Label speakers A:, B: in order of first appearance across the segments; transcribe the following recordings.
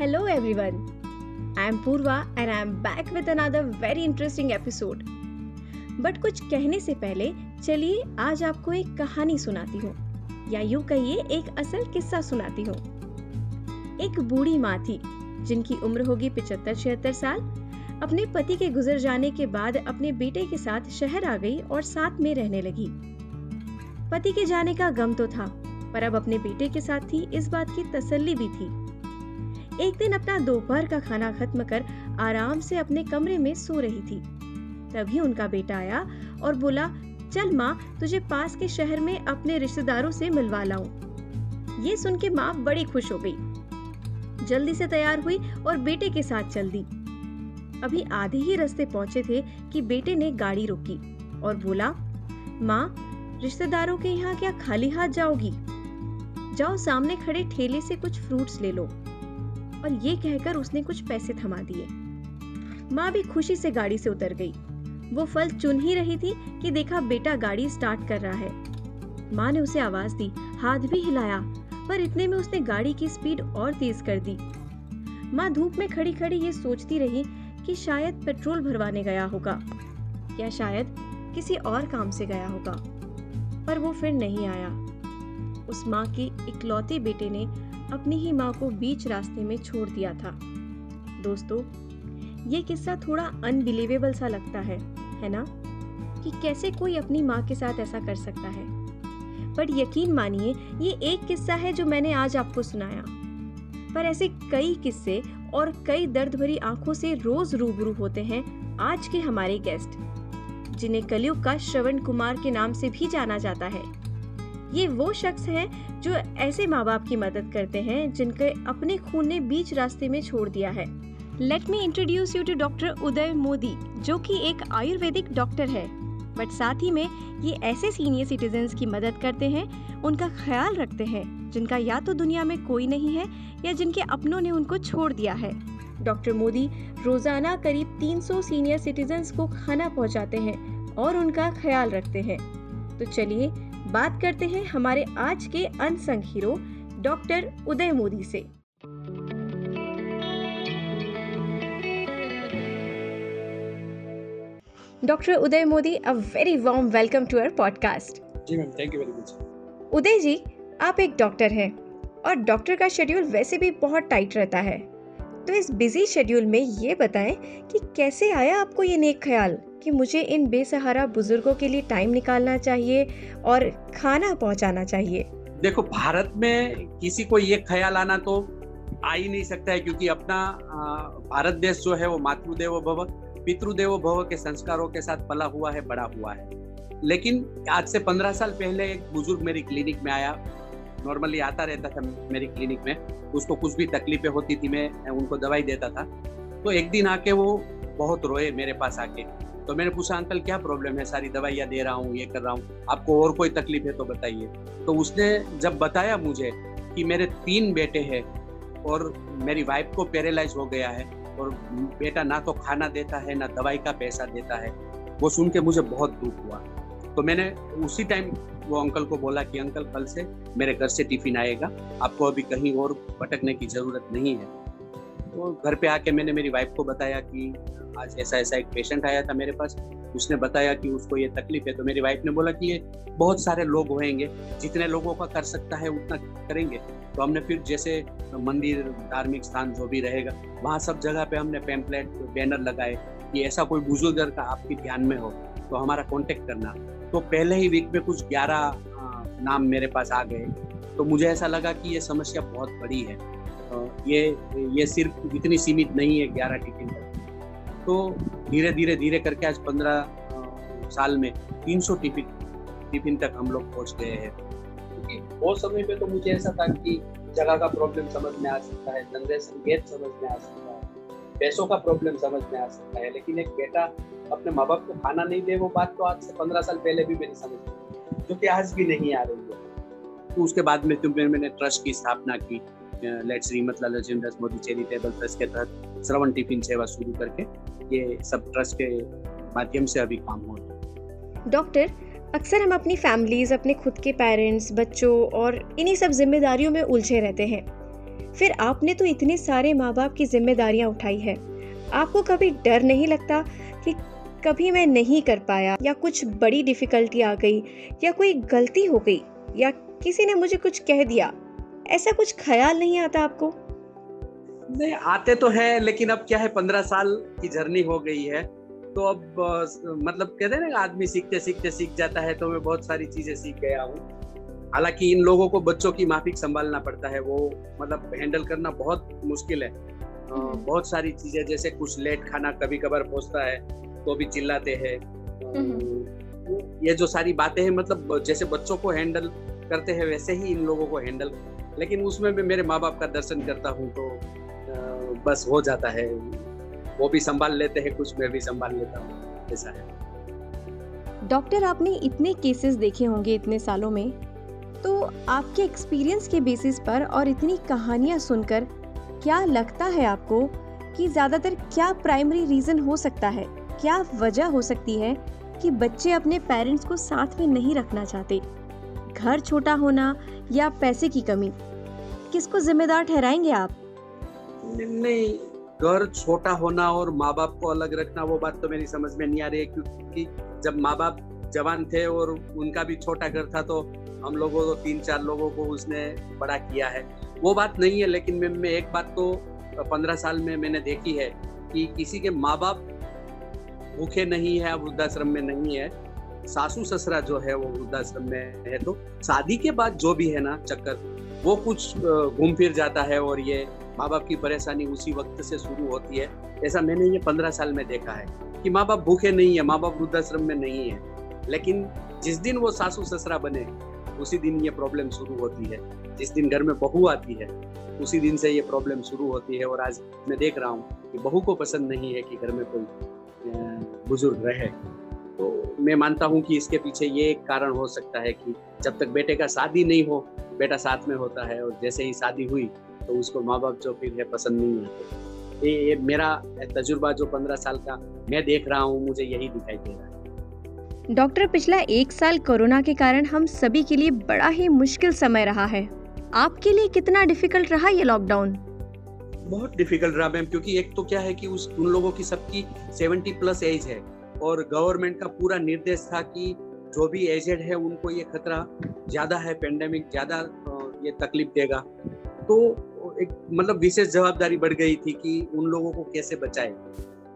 A: Hello, everyone. I am Purva and I am back with another very interesting episode. But कुछ कहने से पहले, चलिए आज आपको एक कहानी सुनाती हूँ। या यूँ कहिए, एक असल किस्सा सुनाती हूँ। एक बूढ़ी माँ थी, जिनकी उम्र होगी पिचहत्तर छिहत्तर साल। अपने पति के गुजर जाने के बाद अपने बेटे के साथ शहर आ गई और साथ में रहने लगी। पति के जाने का गम तो था, पर अब अपने बेटे के साथ थी इस बात की तसल्ली भी थी। एक दिन अपना दोपहर का खाना खत्म कर आराम से अपने कमरे में सो रही थी। तभी उनका बेटा आया और बोला, चल माँ, तुझे पास के शहर में अपने रिश्तेदारों से मिलवा लाऊं। ये सुन के माँ बड़ी खुश हो गई। जल्दी से तैयार हुई और बेटे के साथ चल दी। अभी आधे ही रास्ते पहुँचे थे कि बेटे ने गाड़ी रोकी और बोला, माँ, रिश्तेदारों के यहाँ क्या खाली हाथ जाओगी? जाओ सामने खड़े ठेले से कुछ फ्रूट्स ले लो। और ये कहकर उसने कुछ पैसे थमा दिए। माँ भी खुशी से गाड़ी से उतर गई। वो फल चुन ही रही थी कि देखा बेटा गाड़ी स्टार्ट कर रहा है। माँ ने उसे आवाज़ दी, हाथ भी हिलाया, पर इतने में उसने गाड़ी की स्पीड और तेज कर दी। माँ धूप में खड़ी खड़ी ये सोचती रही कि शायद पेट्रोल भरवाने गया होगा, या शायद किसी और काम से गया होगा, पर वो फिर नहीं आया। उस माँ के इकलौते बेटे ने अपनी ही माँ को बीच रास्ते में छोड़ दिया था। दोस्तों, ये किस्सा थोड़ा अनबिलीवेबल सा लगता है है ना? कि कैसे कोई अपनी माँ के साथ ऐसा कर सकता है? पर यकीन मानिए, ये एक किस्सा है जो मैंने आज आपको सुनाया। पर ऐसे कई किस्से और कई दर्द भरी आँखों से रोज रूबरू होते हैं आज के हमारे गेस्ट, जिन्हें कलयुग का श्रवण कुमार के नाम से भी जाना जाता है। ये वो शख्स हैं जो ऐसे माँ बाप की मदद करते हैं जिनके अपने खून ने बीच रास्ते में छोड़ दिया है। Let me introduce you to doctor Uday Modi जो कि एक आयुर्वेदिक डॉक्टर है। बट साथ ही में ये ऐसे सीनियर सिटीजन की मदद करते हैं उनका ख्याल रखते हैं जिनका या तो दुनिया में कोई नहीं है या जिनके अपनों ने उनको छोड़ दिया है। डॉक्टर मोदी रोज़ाना करीब 300 सीनियर सिटीजन्स को खाना पहुंचाते हैं और उनका ख्याल रखते हैं। तो चलिए बात करते हैं हमारे आज के unsung hero doctor Uday Modi से। Doctor Uday Modi a very warm welcome to our podcast
B: ji ma'am thank you very much
A: Uday ji आप एक डॉक्टर हैं और डॉक्टर का शेड्यूल वैसे भी बहुत टाइट रहता है। तो इस बिज़ी शेड्यूल में ये बताएँ कि कैसे आया आपको ये नेक ख्याल? कि मुझे इन बेसहारा बुज़ुर्गों के लिए टाइम निकालना चाहिए और खाना पहुंचाना चाहिए।
B: देखो, भारत में किसी को ये ख्याल आना तो आ ही नहीं सकता है क्योंकि अपना भारत देश जो है वो मातृदेव भव, पितृदेव भव के संस्कारों के साथ पला हुआ है, बड़ा हुआ है। लेकिन आज से पंद्रह साल पहले एक बुज़ुर्ग मेरी क्लिनिक में आया। नॉर्मली आता रहता था मेरी क्लिनिक में। उसको कुछ भी तकलीफें होती थी, मैं उनको दवाई देता था। तो एक दिन आके वो बहुत रोए मेरे पास आके। तो मैंने पूछा, अंकल, क्या प्रॉब्लम है? सारी दवाइयाँ दे रहा हूँ, ये कर रहा हूँ। आपको और कोई तकलीफ़ है तो बताइए। तो उसने जब बताया मुझे कि मेरे तीन बेटे हैं और मेरी वाइफ को पैरालाइज हो गया है और बेटा ना तो खाना देता है, ना दवाई का पैसा देता है, वो सुन के मुझे बहुत दुख हुआ। तो मैंने उसी टाइम वो अंकल को बोला कि, अंकल, कल से मेरे घर से टिफ़िन आएगा। आपको अभी कहीं और भटकने की ज़रूरत नहीं है। तो घर पे आके मैंने मेरी वाइफ को बताया कि आज ऐसा ऐसा एक पेशेंट आया था मेरे पास। उसने बताया कि उसको ये तकलीफ़ है। तो मेरी वाइफ ने बोला कि ये बहुत सारे लोग होंगे जितने लोगों का कर सकता है उतना करेंगे। तो हमने फिर जैसे मंदिर, धार्मिक स्थान जो भी रहेगा, वहाँ सब जगह पे हमने पैम्पलेट बैनर लगाए कि ऐसा कोई बुज़ुर्ग का आपके ध्यान में हो तो हमारा कांटेक्ट करना। तो पहले ही वीक में कुछ ग्यारह नाम मेरे पास आ गए। तो मुझे ऐसा लगा कि ये समस्या बहुत बड़ी है। ये ये सिर्फ़ इतनी सीमित नहीं है ग्यारह तक तो धीरे धीरे धीरे करके आज पंद्रह साल में तीन सौ टिफ़िन टिफ़िन तक हम लोग पहुँच गए हैं। क्योंकि वो समय पे तो मुझे ऐसा था कि जगह का प्रॉब्लम समझ में आ सकता है जनरेशन गेट समझ में आ सकता है, पैसों का प्रॉब्लम समझ में आ सकता है, लेकिन एक बेटा अपने माँ बाप को खाना नहीं दे, वो बात तो आज से पंद्रह साल पहले भी मेरी समझ जो कि आज भी नहीं आ रही है। तो उसके बाद में तुम मैंने ट्रस्ट की, स्थापना की late Shrimat Lala Jindas Modi charitable trust के तहत श्रवण टिफ़िन सेवा शुरू करके ये सब ट्रस्ट के माध्यम से अभी काम हो रहा
A: है। डॉक्टर अक्सर हम अपनी फैमिलीज़ अपने खुद के पेरेंट्स बच्चों और इन्हीं सब जिम्मेदारियों में उलझे रहते हैं। फिर आपने तो इतने सारे माँ बाप की जिम्मेदारियाँ उठाई है। आपको कभी डर नहीं लगता कि कभी मैं नहीं कर पाया या कुछ बड़ी डिफिकल्टी आ गई या कोई गलती हो गई या किसी ने मुझे कुछ कह दिया? ऐसा कुछ ख्याल नहीं आता आपको
B: नहीं आते तो है लेकिन अब क्या है पंद्रह साल की जर्नी हो गई है तो अब मतलब कहते हैं ना आदमी सीखते सीखते सीख जाता है तो मैं बहुत सारी चीज़ें सीख गया हूँ हालाँकि इन लोगों को बच्चों की माफिक संभालना पड़ता है वो मतलब हैंडल करना बहुत मुश्किल है हम्म। बहुत सारी चीज़ें जैसे कुछ लेट खाना कभी कभार पहुँचता है तो भी चिल्लाते हैं हम्म। ये जो सारी बातें हैं मतलब जैसे बच्चों को हैंडल करते हैं वैसे ही इन लोगों को हैंडल लेकिन उसमें भी मेरे माँ बाप का दर्शन करता हूँ तो बस हो जाता है। वो भी संभाल लेते हैं, कुछ मैं भी संभाल लेता हूँ, ऐसा है।
A: डॉक्टर, आपने इतने केसेस देखे होंगे इतने सालों में। तो आपके एक्सपीरियंस के बेसिस पर और इतनी कहानियाँ सुनकर क्या लगता है आपको कि ज़्यादातर क्या प्राइमरी रीज़न हो सकता है? क्या वजह हो सकती है कि बच्चे अपने पेरेंट्स को साथ में नहीं रखना चाहते? घर छोटा होना या पैसे की कमी? किसको जिम्मेदार ठहराएँगे आप?
B: नहीं, घर छोटा होना और माँ बाप को अलग रखना, वो बात तो मेरी समझ में नहीं आ रही है, क्योंकि जब माँ बाप जवान थे और उनका भी छोटा घर था तो हम लोगों को तीन चार लोगों को उसने बड़ा किया है। वो बात नहीं है, लेकिन मैं एक बात तो पंद्रह साल में मैंने देखी है कि किसी के माँ बाप भूखे नहीं है वृद्धाश्रम में नहीं है सासू ससुरा जो है वो वृद्धाश्रम में है तो शादी के बाद जो भी है ना चक्कर, वो कुछ घूम फिर जाता है और ये माँ बाप की परेशानी उसी वक्त से शुरू होती है। ऐसा मैंने ये पंद्रह साल में देखा है कि माँ बाप भूखे नहीं है माँ बाप वृद्धाश्रम में नहीं है। लेकिन जिस दिन वो सासू ससुरा बने, उसी दिन ये प्रॉब्लम शुरू होती है। जिस दिन घर में बहू आती है, उसी दिन से ये प्रॉब्लम शुरू होती है। और आज मैं देख रहा हूँ कि बहू को पसंद नहीं है कि घर में कोई बुज़ुर्ग रहे। मैं मानता हूँ कि इसके पीछे ये एक कारण हो सकता है कि जब तक बेटे का शादी नहीं हो बेटा साथ में होता है और जैसे ही शादी हुई तो उसको माँ बाप जो फिर है पसंद नहीं आते। ये, ये मेरा तजुर्बा जो पंद्रह साल का मैं देख रहा हूँ मुझे यही दिखाई दे रहा है।
A: डॉक्टर पिछला एक साल कोरोना के कारण हम सभी के लिए बड़ा ही मुश्किल समय रहा है। आपके लिए कितना डिफ़िकल्ट रहा ये लॉकडाउन?
B: बहुत डिफ़िकल्ट रहा मैम क्योंकि एक तो क्या है कि उस उन लोगों की सबकी 70 प्लस एज है। और गवर्नमेंट का पूरा निर्देश था कि जो भी एजेड है, उनको ये खतरा ज़्यादा है पेंडेमिक ज़्यादा ये तकलीफ़ देगा। तो एक मतलब विशेष जवाबदारी बढ़ गई थी कि उन लोगों को कैसे बचाए।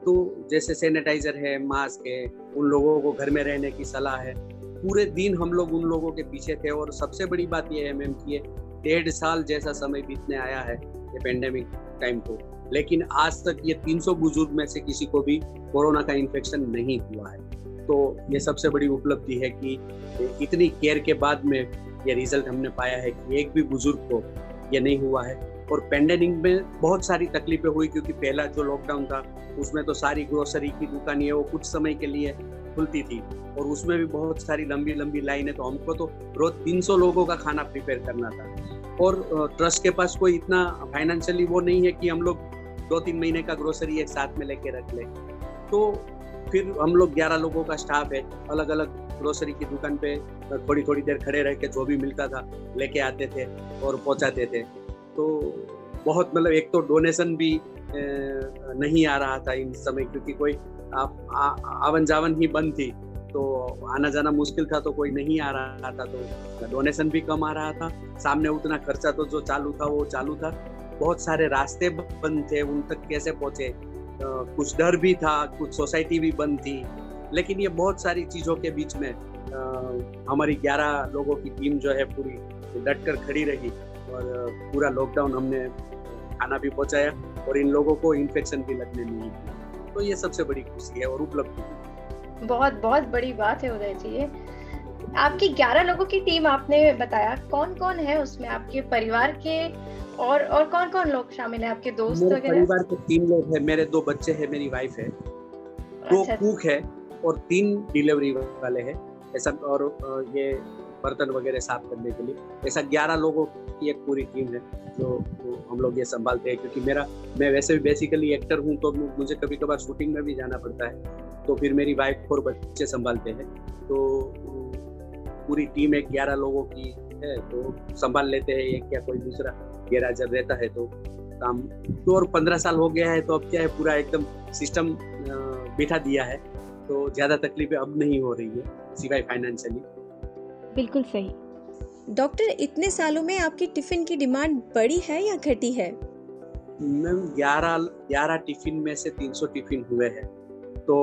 B: तो जैसे सैनिटाइजर है मास्क है, उन लोगों को घर में रहने की सलाह है। पूरे दिन हम लोग उन लोगों के पीछे थे और सबसे बड़ी बात यह है मैम कि डेढ़ साल जैसा समय बीतने आया है ये पेंडेमिक टाइम को। लेकिन आज तक ये 300 बुज़ुर्ग में से किसी को भी कोरोना का इन्फेक्शन नहीं हुआ है। तो ये सबसे बड़ी उपलब्धि है कि इतनी केयर के बाद में ये रिज़ल्ट हमने पाया है कि एक भी बुज़ुर्ग को ये नहीं हुआ है। और पेंडेमिक में बहुत सारी तकलीफें हुई क्योंकि पहला जो लॉकडाउन था, उसमें तो सारी ग्रोसरी की दुकानें वो कुछ समय के लिए खुलती थी और उसमें भी बहुत सारी लंबी लंबी लाइनें तो हमको तो रोज 300 लोगों का खाना प्रिपेयर करना था। और ट्रस्ट के पास कोई इतना फाइनेंशियली वो नहीं है कि हम लोग दो तीन महीने का ग्रोसरी एक साथ में लेके रख ले। तो फिर हम लोग ग्यारह लोगों का स्टाफ है अलग अलग ग्रोसरी की दुकान पे थोड़ी थोड़ी देर खड़े रह के जो भी मिलता था, लेके आते थे और पहुंचाते थे। तो बहुत मतलब एक तो डोनेशन भी नहीं आ रहा था इन समय क्योंकि कोई आवन जावन ही बंद थी। तो आना जाना मुश्किल था तो कोई नहीं आ रहा था तो डोनेशन भी कम आ रहा था। सामने उतना खर्चा तो जो चालू था, वो चालू था। बहुत सारे रास्ते बंद थे, उन तक कैसे पहुँचे? कुछ डर भी था, कुछ सोसाइटी भी बंद थी। लेकिन ये बहुत सारी चीज़ों के बीच में हमारी 11 लोगों की टीम जो है पूरी डट कर खड़ी रही और पूरा लॉकडाउन हमने खाना भी पहुँचाया और इन लोगों को इन्फेक्शन भी लगने नहीं दिया तो ये सबसे बड़ी खुशी है और उपलब्धि
A: बहुत बहुत बड़ी बात है उदय जी ये। आपकी 11 लोगों की टीम आपने बताया कौन कौन है उसमें? आपके परिवार के और और कौन कौन लोग शामिल है आपके दोस्त
B: मेरे परिवार के तीन लोग हैं मेरे दो बच्चे हैं मेरी वाइफ है। दो अच्छा, कुक है और तीन डिलीवरी वाले हैं। ऐसा और ये बर्तन वगैरह साफ़ करने के लिए। ऐसा ग्यारह लोगों की एक पूरी टीम है जो हम लोग ये संभालते हैं क्योंकि मेरा मैं वैसे भी बेसिकली एक्टर हूँ तो मुझे कभी कभार शूटिंग में भी जाना पड़ता है। तो फिर मेरी वाइफ और बच्चे संभालते हैं। तो पूरी टीम एक ग्यारह लोगों की है तो संभाल लेते हैं एक या कोई दूसरा। गेरा जब रहता है तो काम तो और पंद्रह साल हो गया है तो अब क्या है पूरा एकदम सिस्टम बिठा दिया है। तो ज़्यादा तकलीफें अब नहीं हो रही है सिवाय फाइनेंशियली
A: बिल्कुल सही। डॉक्टर इतने सालों में आपकी टिफ़िन की डिमांड बढ़ी है या घटी है?
B: मैम ग्यारह ग्यारह टिफ़िन में से तीन सौ टिफ़िन हुए हैं। तो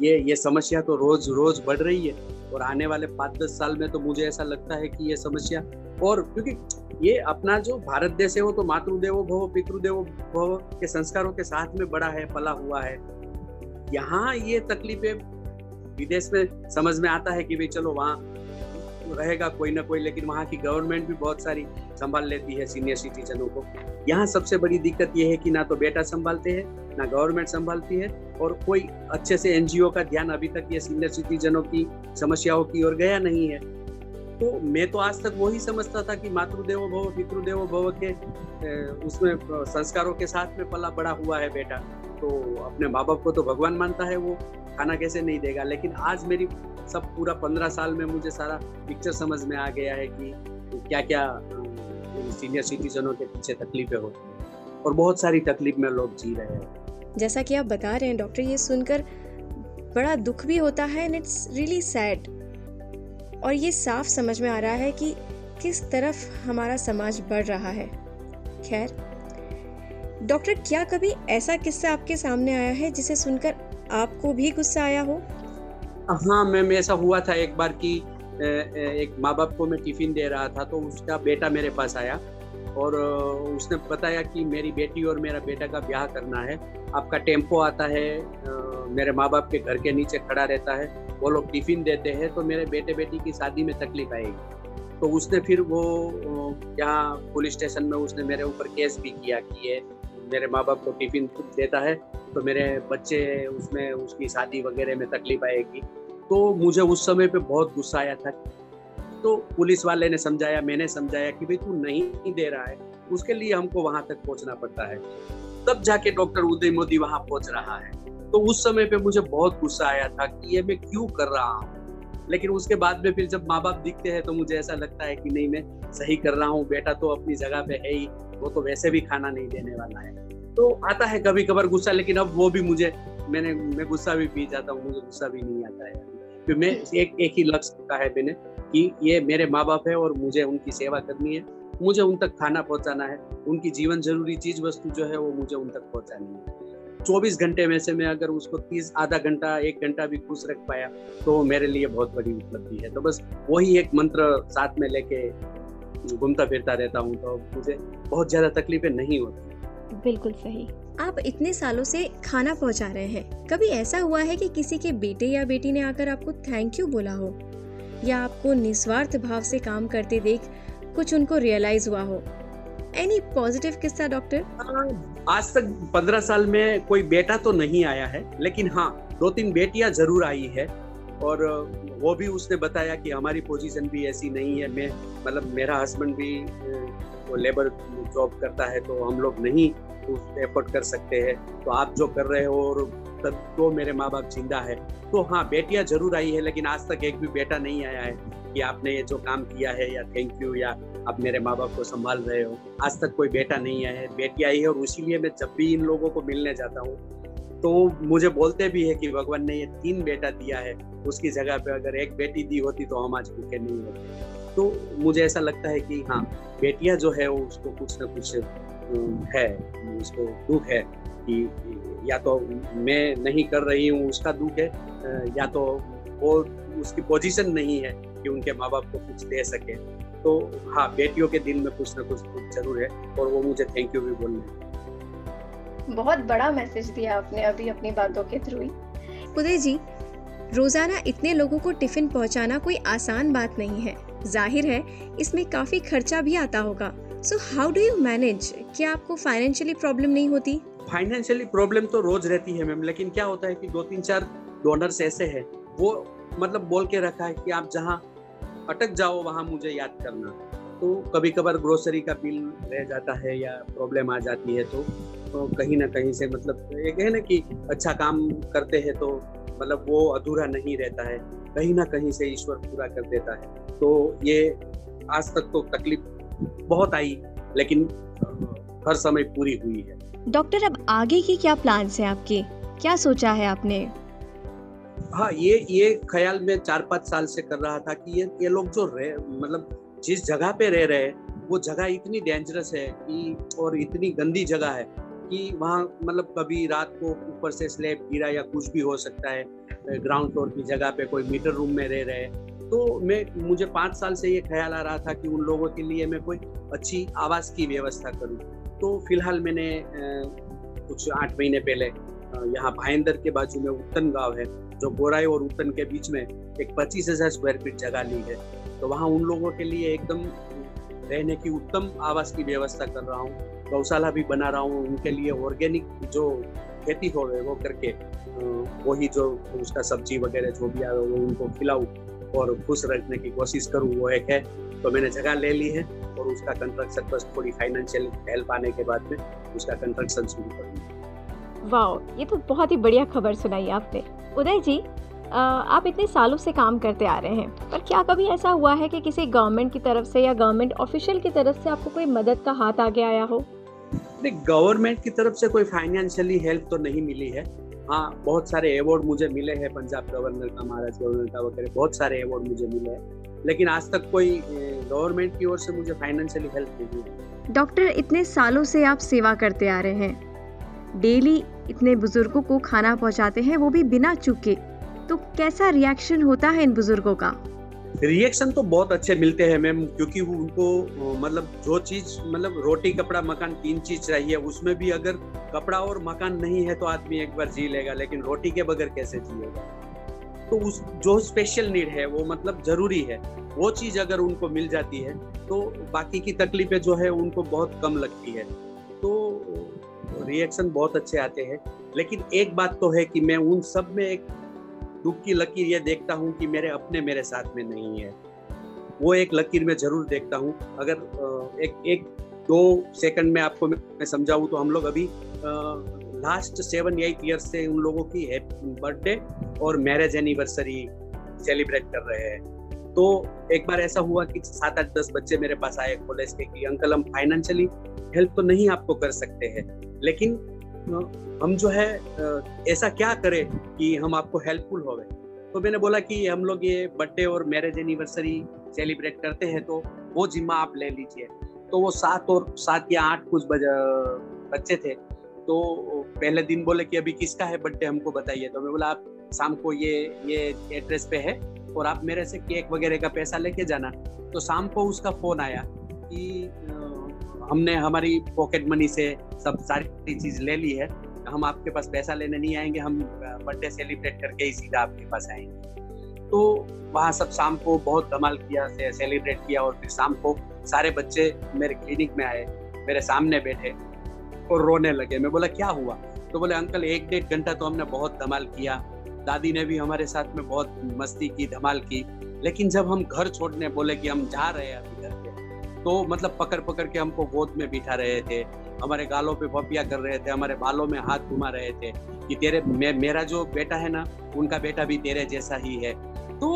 B: ये ये समस्या तो रोज रोज बढ़ रही है और आने वाले पाँच दस साल में तो मुझे ऐसा लगता है कि ये समस्या और क्योंकि ये अपना जो भारत देश है वो तो मातृदेवो भव, पितृदेवो भव के संस्कारों के साथ में बड़ा है, पला हुआ है। यहाँ ये तकलीफें विदेश में समझ में आता है कि भाई चलो वहाँ रहेगा कोई ना कोई, लेकिन वहाँ की गवर्नमेंट भी बहुत सारी संभाल लेती है सीनियर सिटीजनों को। यहाँ सबसे बड़ी दिक्कत ये है कि ना तो बेटा संभालते हैं, ना गवर्नमेंट संभालती है, और कोई अच्छे से एनजीओ का ध्यान अभी तक ये सीनियर सिटीजनों की समस्याओं की ओर गया नहीं है। तो मैं तो आज तक वही समझता था कि मातृदेवो भव, पितृदेवो भव के उसमें संस्कारों के साथ में पला बड़ा हुआ है बेटा। तो अपने माँ बाप को तो भगवान मानता है वो, खाना कैसे नहीं देगा? लेकिन आज मेरी सब पूरा पंद्रह साल में मुझे सारा पिक्चर समझ में आ गया है कि क्या क्या सीनियर सिटीजनों के पीछे तकलीफें होती हैं। और बहुत सारी तकलीफ़ में लोग जी रहे हैं।
A: जैसा कि आप बता रहे हैं डॉक्टर ये सुनकर बड़ा दुख भी होता है एंड इट्स रियली सैड और ये साफ़ समझ में आ रहा है कि किस तरफ़ हमारा समाज बढ़ रहा है। खैर, डॉक्टर, क्या कभी ऐसा किस्सा आपके सामने आया है जिसे सुनकर आपको भी गुस्सा आया हो?
B: हाँ मैम ऐसा हुआ था एक बार कि एक माँ बाप को मैं टिफ़िन दे रहा था तो उसका बेटा मेरे पास आया। और उसने बताया कि मेरी बेटी और मेरा बेटा का ब्याह करना है। आपका टेंपो आता है मेरे माँ बाप के घर के नीचे खड़ा रहता है, वो लोग टिफ़िन देते हैं तो मेरे बेटे बेटी की शादी में तकलीफ़ आएगी। तो उसने फिर वो यहाँ पुलिस स्टेशन में उसने मेरे ऊपर केस भी किया कि ये मेरे माँ बाप को टिफ़िन देता है तो मेरे बच्चे उसमें उसकी शादी वगैरह में तकलीफ़ आएगी। तो मुझे उस समय पे बहुत गुस्सा आया था तो पुलिस वाले ने समझाया, मैंने समझाया कि भाई तू नहीं दे रहा है, उसके लिए हमको वहाँ तक पहुँचना पड़ता है। तब जाके डॉक्टर उदय मोदी वहाँ पहुँच रहा है। तो उस समय पे मुझे बहुत गुस्सा आया था कि ये मैं क्यों कर रहा हूँ? लेकिन उसके बाद में फिर जब माँ बाप दिखते हैं तो मुझे ऐसा लगता है कि नहीं, मैं सही कर रहा हूँ, बेटा तो अपनी जगह पे है ही, वो तो वैसे भी खाना नहीं देने वाला है। तो आता है कभी कभार गुस्सा, लेकिन अब वो भी मुझे, मैंने, मैं गुस्सा भी पी जाता हूँ, मुझे गुस्सा भी नहीं आता है। तो मैं एक एक ही लक्ष्य का है मैंने कि ये मेरे माँ बाप है और मुझे उनकी सेवा करनी है। मुझे उन तक खाना पहुंचाना है। उनकी जीवन ज़रूरी चीज़ वस्तु जो है वो मुझे उन तक पहुंचानी है। चौबीस घंटे में से मैं अगर उसको तीस, आधा घंटा, एक घंटा भी खुश रख पाया तो वो मेरे लिए बहुत बड़ी उपलब्धि है। तो बस वही एक मंत्र साथ में लेके घूमता फिरता रहता हूँ तो मुझे बहुत ज़्यादा तकलीफें नहीं होती।
A: बिल्कुल सही। आप इतने सालों से खाना पहुँचा रहे हैं। कभी ऐसा हुआ है कि किसी के बेटे या बेटी ने आकर आपको थैंक यू बोला हो? या आपको निस्वार्थ भाव से काम करते देख कुछ उनको रियलाइज़ हुआ हो। एनी पॉजिटिव किस्सा डॉक्टर
B: आज तक पंद्रह साल में कोई बेटा तो नहीं आया है, लेकिन हाँ दो तीन बेटियाँ ज़रूर आई है। और वो भी उसने बताया कि हमारी पोजीशन भी ऐसी नहीं है, मैं मतलब मेरा हस्बैंड भी वो लेबर जॉब करता है तो हम लोग नहीं एफर्ट कर सकते हैं। तो आप जो कर रहे हो और तब तो मेरे माँ बाप ज़िंदा है। तो हाँ बेटियाँ ज़रूर आई है, लेकिन आज तक एक भी बेटा नहीं आया है कि आपने ये जो काम किया है, या थैंक यू या आप मेरे माँ बाप को संभाल रहे हो, आज तक कोई बेटा नहीं आया है। बेटी आई है और इसीलिए मैं जब भी इन लोगों को मिलने जाता हूँ तो मुझे बोलते भी है कि भगवान ने ये तीन बेटा दिया है, उसकी जगह पे अगर एक बेटी दी होती तो हम आज भूखे नहीं होते। तो मुझे ऐसा लगता है कि हाँ बेटियाँ जो है, वो उसको कुछ ना कुछ है, उसको दुख है कि या तो मैं नहीं कर रही हूँ, उसका दुख है या तो वो उसकी पोजीशन नहीं है कि उनके माँ बाप को कुछ दे सके। तो हाँ बेटियों के दिल में कुछ ना कुछ दुख ज़रूर है और वो मुझे थैंक यू भी बोलने
A: बहुत बड़ा मैसेज दिया आपने अभी अपनी बातों के थ्रू ही। उदय जी, रोज़ाना इतने लोगों को टिफ़िन पहुंचाना कोई आसान बात नहीं है। ज़ाहिर है, इसमें काफ़ी खर्चा भी आता होगा। So how do you manage क्या आपको फाइनेंशियली प्रॉब्लम नहीं होती?
B: फाइनेंशियली प्रॉब्लम तो रोज रहती है मैम लेकिन क्या होता है कि दो तीन चार डोनर्स ऐसे हैं वो मतलब बोल के रखा है कि आप जहाँ अटक जाओ वहाँ मुझे याद करना। तो कभी कभार ग्रोसरी का बिल रह जाता है या प्रॉब्लम आ जाती है तो, तो कहीं ना कहीं से मतलब एक है ना कि अच्छा काम करते हैं तो मतलब वो अधूरा नहीं रहता है कहीं ना कहीं से ईश्वर पूरा कर देता है। तो ये आज तक तो तकलीफ़ बहुत आई लेकिन हर समय पूरी हुई है।
A: डॉक्टर, अब आगे की क्या प्लान्स हैं आपके? क्या सोचा है आपने?
B: हाँ ये ये ख्याल में चार पाँच साल से कर रहा था कि ये ये लोग जो रहे मतलब जिस जगह पे रह रहे वो जगह इतनी डेंजरस है कि, और इतनी गंदी जगह है कि वहाँ मतलब कभी रात को ऊपर से स्लेब गिरा या कुछ भी हो सकता है ग्राउंड फ्लोर की जगह पे कोई मीटर रूम में रह रहे तो मैं, मुझे पाँच साल से ये ख्याल आ रहा था कि उन लोगों के लिए मैं कोई अच्छी आवास की व्यवस्था करूँ। तो फ़िलहाल मैंने कुछ आठ महीने पहले यहाँ भाईंदर के बाजू में उत्तन गाँव है, जो गोराई और उत्तन के बीच में एक पच्चीस हज़ार स्क्वायर फीट जगह ली है। तो वहाँ उन लोगों के लिए एकदम रहने की उत्तम आवास की व्यवस्था कर रहा हूँ। गौशाला भी बना रहा हूँ, उनके लिए ऑर्गेनिक जो खेती हो रहे वो करके वही जो उसका सब्ज़ी वगैरह जो भी आए वो उनको खिलाऊँ और खुश रखने की कोशिश करूँ, वो एक है। तो मैंने जगह ले ली है। और उसका कंस्ट्रक्शन बस थोड़ी फाइनेंशियल हेल्प आने के बाद में उसका कंस्ट्रक्शन शुरू करूँगा।
A: वाह ये तो बहुत ही बढ़िया खबर सुनाई आपने। उदय जी आप इतने सालों से काम करते आ रहे हैं पर क्या कभी ऐसा हुआ है कि किसी गवर्नमेंट की तरफ़ से या गवर्नमेंट ऑफिशियल की तरफ़ से आपको कोई मदद का हाथ आगे आया हो?
B: नहीं गवर्नमेंट की तरफ़ से कोई फाइनेंशियली हेल्प तो नहीं मिली है। हाँ बहुत सारे अवार्ड मुझे मिले हैं पंजाब गवर्नर का महाराज गवर्नर का वगैरह बहुत सारे अवार्ड मुझे मिले हैं। लेकिन आज तक कोई गवर्नमेंट की ओर से मुझे फाइनेंशियली हेल्प नहीं हुई।
A: डॉक्टर इतने सालों से आप सेवा करते आ रहे हैं। डेली इतने बुज़ुर्गों को खाना पहुंचाते हैं वो भी बिना चुके। तो कैसा रिएक्शन होता है इन बुज़ुर्गों का?
B: रिएक्शन तो बहुत अच्छे मिलते हैं मैम क्योंकि वो उनको मतलब जो चीज़ मतलब रोटी कपड़ा मकान तीन चीज़ चाहिए उसमें भी अगर कपड़ा और मकान नहीं है तो आदमी एक बार जी लेगा लेकिन रोटी के बगैर कैसे जिएगा? तो उस, जो स्पेशल नीड है, वो मतलब ज़रूरी है। वो चीज़ अगर उनको मिल जाती है तो बाकी की तकलीफें जो है, उनको बहुत कम लगती है। तो रिएक्शन बहुत अच्छे आते हैं। लेकिन एक बात तो है कि मैं उन सब में एक दुख की लकीर ये देखता हूँ कि मेरे अपने मेरे साथ में नहीं है। वो एक लकीर में ज़रूर देखता हूँ। अगर एक एक दो सेकंड में आपको मैं समझाऊँ तो हम लोग अभी लास्ट सेवन एट ईयर से उन लोगों की बर्थडे और मैरिज एनिवर्सरी सेलिब्रेट कर रहे हैं। तो एक बार ऐसा हुआ कि सात, आठ, दस बच्चे मेरे पास आए कॉलेज के कि, अंकल, हम फाइनेंशियली हेल्प तो नहीं आपको कर सकते हैं, लेकिन हम जो है ऐसा क्या करें कि हम आपको हेल्पफुल हो गए तो मैंने बोला कि हम लोग ये बर्थडे और मैरिज एनिवर्सरी सेलिब्रेट करते हैं तो वो जिम्मा आप ले लीजिए। तो वो सात और सात या आठ कुछ बच्चे थे। तो पहले दिन बोले कि अभी किसका है बर्थडे हमको बताइए। तो मैं बोला, आप शाम को ये ये एड्रेस पे है और आप मेरे से केक वगैरह का पैसा लेके जाना। तो शाम को उसका फ़ोन आया कि हमने हमारी पॉकेट मनी से सब सारी चीज़ ले ली है। हम आपके पास पैसा लेने नहीं आएँगे, हम बर्थडे सेलिब्रेट करके ही सीधा आपके पास आएँगे। तो वहाँ सब शाम को बहुत धमाल किया से सेलिब्रेट किया और फिर शाम को सारे बच्चे मेरे क्लिनिक में आए मेरे सामने बैठे और रोने लगे। मैं बोला क्या हुआ? तो बोले अंकल एक डेढ़ घंटा तो हमने बहुत धमाल किया। दादी ने भी हमारे साथ में बहुत मस्ती की धमाल की। लेकिन जब हम घर छोड़ने बोले कि हम जा रहे हैं अभी घर पे तो मतलब पकड़ पकड़ के हमको गोद में बिठा रहे थे। हमारे गालों पे पपिया कर रहे थे हमारे बालों में हाथ घुमा रहे थे कि तेरे मे, मेरा जो बेटा है ना उनका बेटा भी तेरे जैसा ही है। तो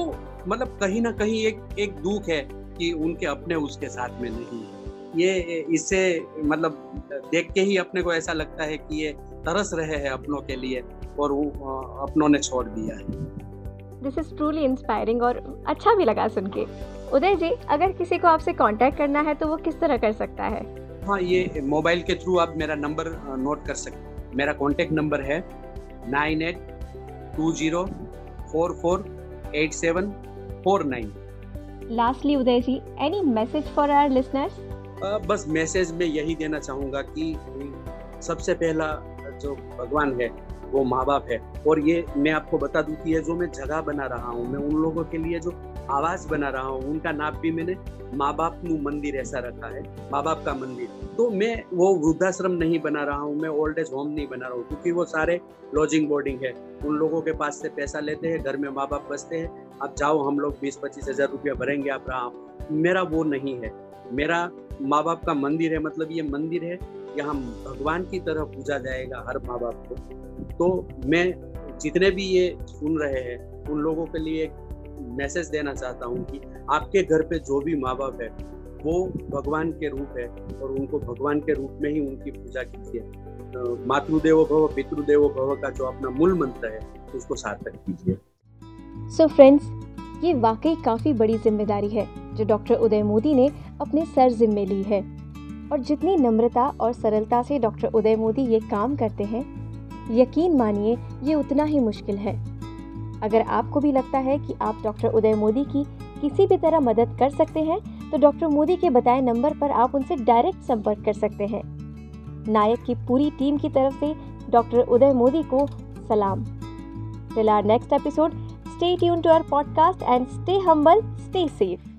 B: मतलब कहीं ना कहीं एक एक दुख है कि उनके अपने उसके साथ में नहीं है। ये इससे मतलब देख के ही अपने को ऐसा लगता है कि ये तरस रहे हैं अपनों के लिए और वो अपनों ने छोड़ दिया है।
A: दिस इज़ ट्रूली इंस्पायरिंग और अच्छा भी लगा सुन के। उदय जी अगर किसी को आपसे कांटेक्ट करना है तो वो किस तरह कर सकता है?
B: हाँ ये मोबाइल के थ्रू आप मेरा नंबर नोट कर सकते मेरा कॉन्टेक्ट नंबर है nine eight two zero four four eight seven four nine
A: lastly Uday ji any message for our listeners
B: बस मैसेज में यही देना चाहूँगा कि सबसे पहला जो भगवान है वो माँ बाप है। और ये मैं आपको बता दूँ कि ये जो मैं जगह बना रहा हूँ, मैं उन लोगों के लिए जो आवास बना रहा हूँ, उनका नाम भी मैंने माँ बाप नु मंदिर ऐसा रखा है माँ बाप का मंदिर। तो मैं वो वृद्धाश्रम नहीं बना रहा हूँ, मैं ओल्ड एज होम नहीं बना रहा हूँ, क्योंकि वो सारे लॉजिंग बोर्डिंग है। उन लोगों के पास से पैसा लेते हैं, घर में माँ बाप बसते हैं, अब जाओ हम लोग बीस पच्चीस हज़ार रुपया भरेंगे आप रहा मेरा वो नहीं है। मेरा माँ बाप का मंदिर है मतलब ये मंदिर है यहाँ भगवान की तरह पूजा जाएगा हर माँ बाप को। तो मैं जितने भी ये सुन रहे हैं, उन लोगों के लिए एक मैसेज देना चाहता हूँ कि आपके घर पे जो भी माँ बाप है, वो भगवान के रूप है और उनको भगवान के रूप में ही उनकी पूजा कीजिए मातृदेवो भव, पितृदेवो भव का जो अपना मूल मंत्र है, उसको सार्थक कीजिए।
A: सो फ्रेंड्स ये वाकई काफ़ी बड़ी ज़िम्मेदारी है, जो डॉक्टर उदय मोदी ने अपने सर जिम्मे ली है। और जितनी नम्रता और सरलता से डॉक्टर उदय मोदी ये काम करते हैं, यकीन मानिए, ये उतना ही मुश्किल है। अगर आपको भी लगता है कि आप डॉक्टर उदय मोदी की किसी भी तरह मदद कर सकते हैं तो डॉक्टर मोदी के बताए नंबर पर आप उनसे डायरेक्ट संपर्क कर सकते हैं। नायक की पूरी टीम की तरफ़ से डॉक्टर उदय मोदी को सलाम। Till our next episode stay tuned to our podcast and stay humble stay safe